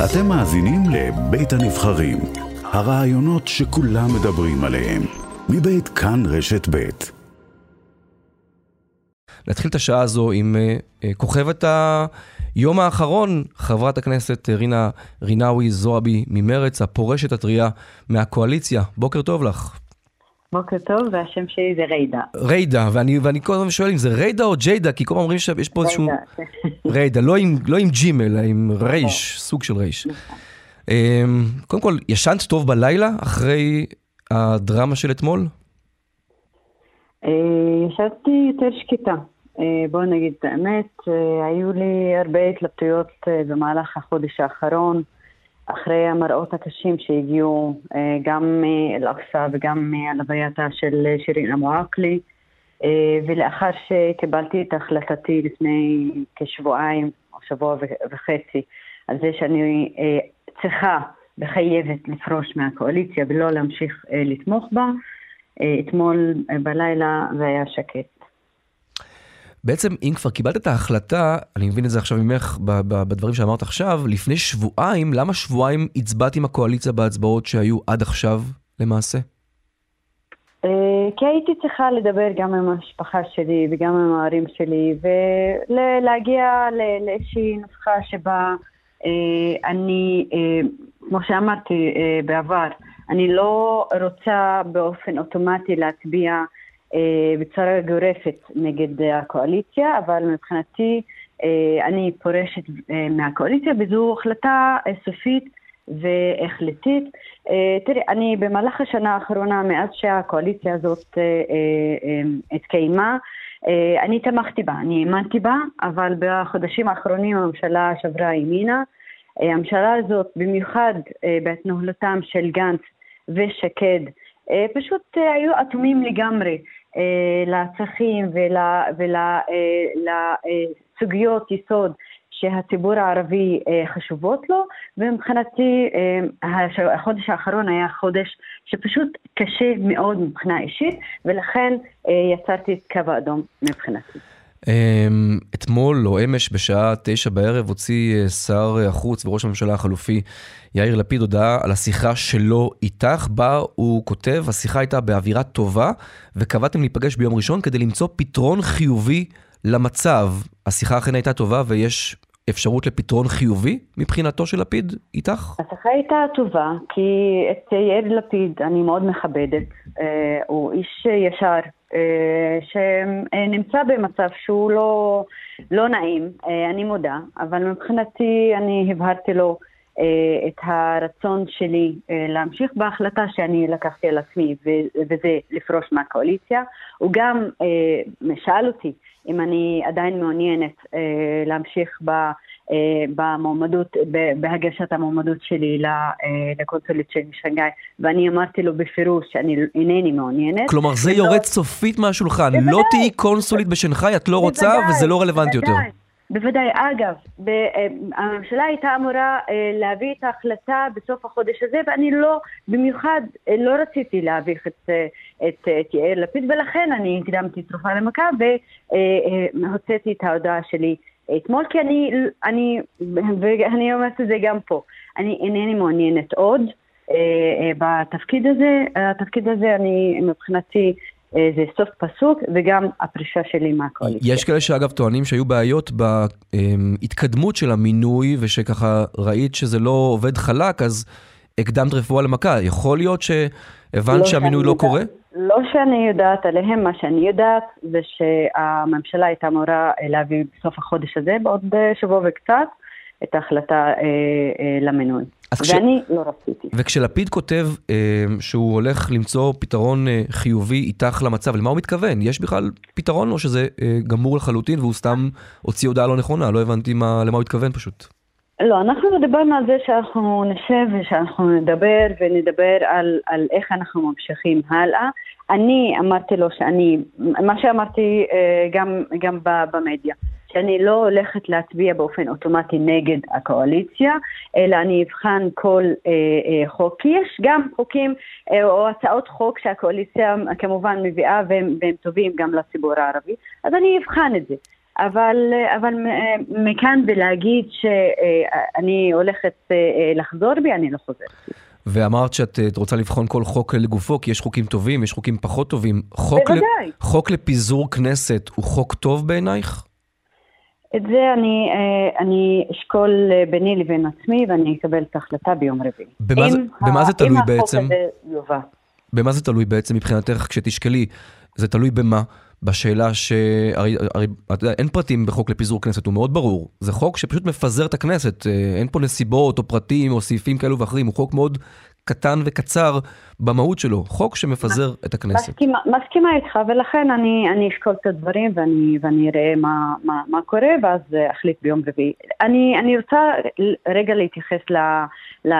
אתם מאזינים לבית הנבחרים, הרעיונות שכולם מדברים עליהם, מבית כאן רשת בית. נתחיל את השעה הזו עם uh, כוכבת היום האחרון, חברת הכנסת רינה רינאוי זועבי ממרץ, הפורשת הטריה מהקואליציה. בוקר טוב לך. בוקר טוב, והשם שלי זה ריידה. ריידה, ואני, ואני כל הזמן שואל אם זה ריידה או ג'יידה, כי כל הזמן אומרים שיש פה איזשהו... ריידה, לא עם, לא עם ג'ימל, אלא עם רייש, סוג של רייש. אמ, קודם כל, ישנת טוב בלילה אחרי הדרמה של אתמול? אה, ישבתי יותר שקטה. אה, בואו נגיד את האמת, אה, היו לי הרבה התלבטויות במהלך החודש האחרון. אחרי המראות הקשים שהגיעו גם מאל-אקצא וגם מהלווייתה של שירין אבו עקלי, אה, ולאחר שקיבלתי את החלטתי לפני כשבועיים או שבוע וחצי על זה שאני אה, צריכה וחייבת לפרוש מהקואליציה ולא להמשיך לתמוך בה, אתמול בלילה זה היה שקט. בעצם, אם כבר קיבלת את ההחלטה, אני מבין את זה עכשיו ממך בדברים שאמרת עכשיו, לפני שבועיים, למה שבועיים הצבעת עם הקואליציה בהצבעות שהיו עד עכשיו, למעשה? אה, כי הייתי צריכה לדבר גם עם המשפחה שלי וגם עם ההורים שלי, ולהגיע לאיזושהי נוסחה שבה אה, אני, אה, כמו שאמרתי בעבר, אני לא רוצה באופן אוטומטי להצביע בצורה גורפת נגד הקואליציה, אבל מבחינתי אני פורשת מהקואליציה וזו החלטה סופית והחלטית. תראי, אני במהלך השנה האחרונה, מאז שהקואליציה הזאת התקיימה, אני תמכתי בה, אני האמנתי בה, אבל בחודשים האחרונים הממשלה שברה ימינה. הממשלה הזאת, במיוחד בהתנהלותם של גנץ ושקד, פשוט היו אטומים לגמרי אה, לצרכים ולסוגיות אה, יסוד שהציבור הערבי אה, חשובות לו, ומבחינתי החודש האחרון היה חודש שפשוט קשה מאוד מבחינה אישית, ולכן יצרתי את קו האדום מבחינתי. אמ, אתמול או אמש בשעה תשע בערב הוציא שר החוץ וראש הממשלה החלופי יאיר לפיד הודעה על השיחה שלו איתך, בה הוא כותב, השיחה הייתה באווירה טובה, וקבעתם להיפגש ביום ראשון כדי למצוא פתרון חיובי למצב. השיחה אכן הייתה טובה ויש אפשרות לפתרון חיובי מבחינתו של לפיד איתך? השיחה הייתה טובה, כי את יאיר לפיד אני מאוד מכבדת. אה, הוא איש ישר, אה, שנמצא במצב שהוא לא, לא נעים, אה, אני מודה, אבל מבחינתי אני הבהרתי לו את הרצון שלי אה, להמשיך בהחלטה שאני לקחתי על עצמי, וזה לפרוש מהקואליציה. הוא גם אה, שאל אותי אם אני עדיין מעוניינת להמשיך ב... במועמדות, בהגשת המועמדות שלי לקונסולית של שנגאי, ואני אמרתי לו בפירוש שאני אינני מעוניינת. כלומר, זה יורד סופית מהשולחן. לא תהיי קונסולית בשנגחאי, את לא רוצה, וזה לא רלוונטי יותר. בוודאי. אגב, אה, הממשלה הייתה אמורה אה, להביא את ההחלטה בסוף החודש הזה, ואני לא, במיוחד אה, לא רציתי להביך את, את, את יאיר לפיד, ולכן אני הקדמתי תרופה למכה והוצאתי את ההודעה שלי אתמול, כי אני, אני, ואני אומרת את זה גם פה, אני אינני מעוניינת עוד. בתפקיד הזה, התפקיד הזה אני מבחינתי זה סוף פסוק וגם הפרישה שלי מהקואליציה. יש כאלה שאגב טוענים שהיו בעיות בהתקדמות של המינוי ושככה ראית שזה לא עובד חלק אז הקדמת רפואה למכה. יכול להיות שהבנת לא שהמינוי לא קורה? לא שאני יודעת עליהם, מה שאני יודעת זה שהממשלה הייתה אמורה להביא בסוף החודש הזה, בעוד שבוע וקצת, את ההחלטה אה, אה, למינוי. ואני כש... לא רציתי. וכשלפיד כותב אה, שהוא הולך למצוא פתרון אה, חיובי איתך למצב, למה הוא מתכוון? יש בכלל פתרון או שזה אה, גמור לחלוטין והוא סתם הוציא הודעה לא נכונה? לא הבנתי מה, למה הוא התכוון פשוט. לא, אנחנו דיברנו על זה שאנחנו נשב ושאנחנו נדבר ונדבר על, על איך אנחנו ממשיכים הלאה. אני אמרתי לו שאני, מה שאמרתי אה, גם, גם במדיה, שאני לא הולכת להצביע באופן אוטומטי נגד הקואליציה, אלא אני אבחן כל אה, אה, חוק, כי יש גם חוקים אה, או הצעות חוק שהקואליציה כמובן מביאה והם, והם טובים גם לציבור הערבי, אז אני אבחן את זה. אבל, אבל מכאן ולהגיד שאני הולכת לחזור בי, אני לא חוזרת. ואמרת שאת רוצה לבחון כל חוק לגופו, כי יש חוקים טובים, יש חוקים פחות טובים. חוק בוודאי. ל... חוק לפיזור כנסת הוא חוק טוב בעינייך? את זה אני, אני אשקול ביני לבין עצמי ואני אקבל את ההחלטה ביום רביעי. במה, זה, במה זה תלוי בעצם? אם החוק הזה יובא. במה זה תלוי בעצם מבחינתך כשתשקלי? זה תלוי במה? בשאלה שהרי אתה יודע, אין פרטים בחוק לפיזור כנסת, הוא מאוד ברור. זה חוק שפשוט מפזר את הכנסת, אין פה נסיבות או פרטים או סעיפים כאלו ואחרים, הוא חוק מאוד קטן וקצר במהות שלו, חוק שמפזר את הכנסת. מסכימה, מסכימה איתך, ולכן אני, אני אשקול את הדברים ואני, ואני אראה מה, מה, מה קורה, ואז אחליט ביום רביעי. אני, אני רוצה רגע להתייחס ל, ל,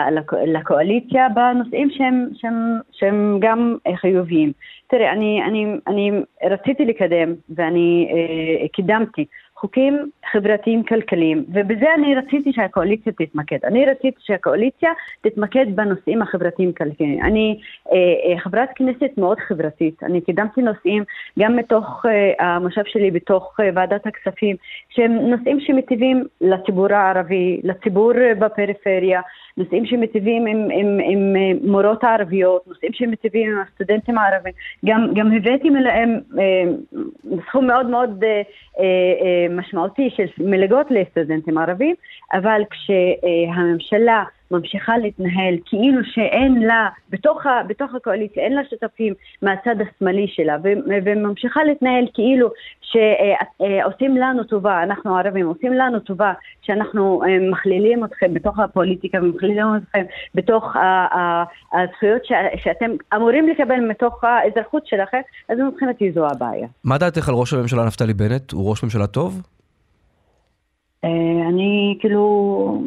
לקואליציה בנושאים שהם, שהם, שהם גם חיוביים. תראה, אני, אני, אני רציתי לקדם ואני אה, קידמתי חוקים חברתיים כלכליים, ובזה אני רציתי שהקואליציה תתמקד. אני רציתי שהקואליציה תתמקד בנושאים החברתיים כלכליים. אני אה, אה, חברת כנסת מאוד חברתית, אני קידמתי נושאים גם מתוך אה, המושב שלי בתוך אה, ועדת הכספים, שהם נושאים שמטיבים לציבור הערבי, לציבור אה, בפריפריה, נושאים שמטיבים עם, עם, עם אה, מורות הערביות, נושאים שמטיבים עם הסטודנטים הערבים. גם, גם הבאתי מלהם אה, סכום מאוד מאוד אה, אה, משמעותי של מלגות לסטודנטים ערבים, אבל כשהממשלה ממשיכה להתנהל כאילו שאין לה, בתוך, בתוך הקואליציה אין לה שותפים מהצד השמאלי שלה, וממשיכה להתנהל כאילו שעושים לנו טובה, אנחנו הערבים עושים לנו טובה שאנחנו מכלילים אתכם בתוך הפוליטיקה ומכלילים אתכם בתוך הזכויות שאתם אמורים לקבל מתוך האזרחות שלכם, אז מבחינתי זו הבעיה. מה דעתך על ראש הממשלה נפתלי בנט? הוא ראש ממשלה טוב? אני כאילו,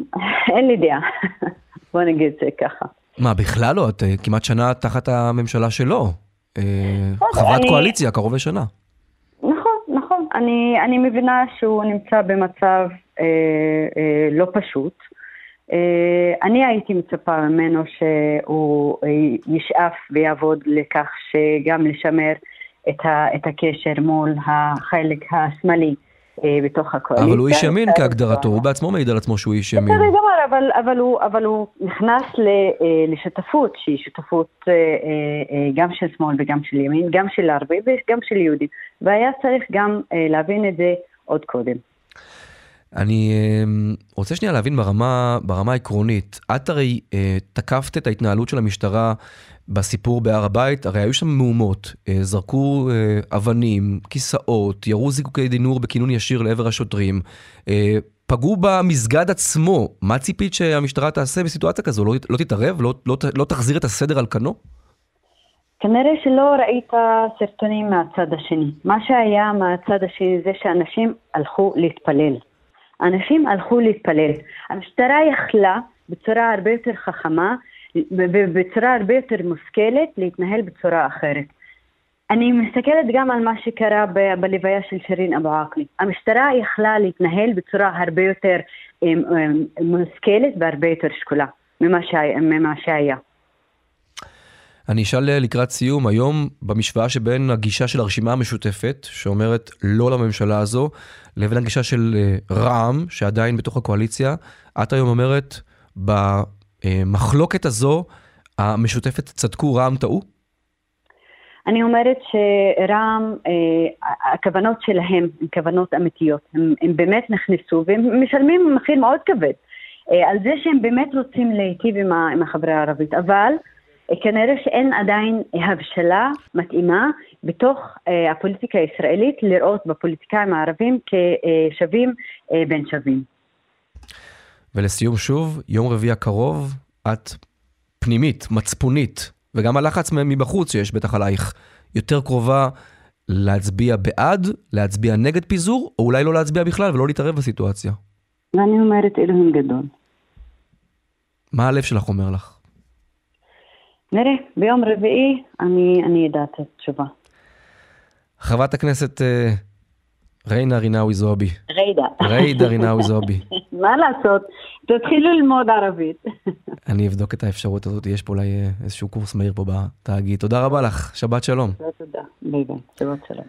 אין לי דעה, בוא נגיד זה ככה. מה, בכלל לא? את כמעט שנה תחת הממשלה שלו. חברת קואליציה, קרוב לשנה. נכון, נכון. אני, אני מבינה שהוא נמצא במצב אה, אה, לא פשוט. אה, אני הייתי מצפה ממנו שהוא ישאף ויעבוד לכך שגם לשמר את, ה, את הקשר מול החלק השמאלי. בתוך הקואליציה. אבל הוא איש ימין כהגדרתו, הוא בעצמו מעיד על עצמו שהוא איש ימין. בסדר גמר, אבל, אבל, הוא, אבל הוא נכנס לשותפות שהיא שותפות גם של שמאל וגם של ימין, גם של ערבי וגם של יהודי, והיה צריך גם להבין את זה עוד קודם. אני רוצה שנייה להבין ברמה, ברמה העקרונית, את הרי תקפת את ההתנהלות של המשטרה בסיפור בהר הבית, הרי היו שם מהומות, זרקו אבנים, כיסאות, ירו זיקוקי דינור בכינון ישיר לעבר השוטרים, פגעו במסגד עצמו. מה ציפית שהמשטרה תעשה בסיטואציה כזו? לא, לא תתערב? לא, לא, לא תחזיר את הסדר על כנו? כנראה שלא ראית סרטונים מהצד השני. מה שהיה מהצד השני זה שאנשים הלכו להתפלל. אנשים הלכו להתפלל. המשטרה יכלה בצורה הרבה יותר חכמה ובצורה הרבה יותר מושכלת להתנהל בצורה אחרת. אני מסתכלת גם על מה שקרה ב- בלוויה של שירין אבו עקלי. המשטרה יכלה להתנהל בצורה הרבה יותר מושכלת והרבה יותר שקולה ממה שהיה. ממה שהיה. אני אשאל לקראת סיום, היום במשוואה שבין הגישה של הרשימה המשותפת, שאומרת לא לממשלה הזו, לבין הגישה של רע"מ, שעדיין בתוך הקואליציה, את היום אומרת, במחלוקת הזו, המשותפת צדקו, רע"מ טעו? אני אומרת שרע"מ, הכוונות שלהם הן כוונות אמיתיות. הם, הם באמת נכנסו והם משלמים מחיר מאוד כבד על זה שהם באמת רוצים להיטיב עם, עם החברה הערבית. אבל כנראה שאין עדיין הבשלה מתאימה בתוך אה, הפוליטיקה הישראלית לראות בפוליטיקאים הערבים כשווים אה, בין שווים. ולסיום שוב, יום רביעי הקרוב, את פנימית, מצפונית, וגם הלחץ מבחוץ שיש בטח עלייך, יותר קרובה להצביע בעד, להצביע נגד פיזור, או אולי לא להצביע בכלל ולא להתערב בסיטואציה. ואני אומרת, אלוהים גדול. מה הלב שלך אומר לך? נראה, ביום רביעי אני, אני אדע את התשובה. חברת הכנסת ריינה רינאוי זועבי. ריידה. ריידה רינאוי זועבי. מה לעשות? תתחילו ללמוד ערבית. אני אבדוק את האפשרות הזאת, יש פה אולי איזשהו קורס מהיר פה בתאגיד. תודה רבה לך, שבת שלום. תודה, ביי ביי, שבת שלום.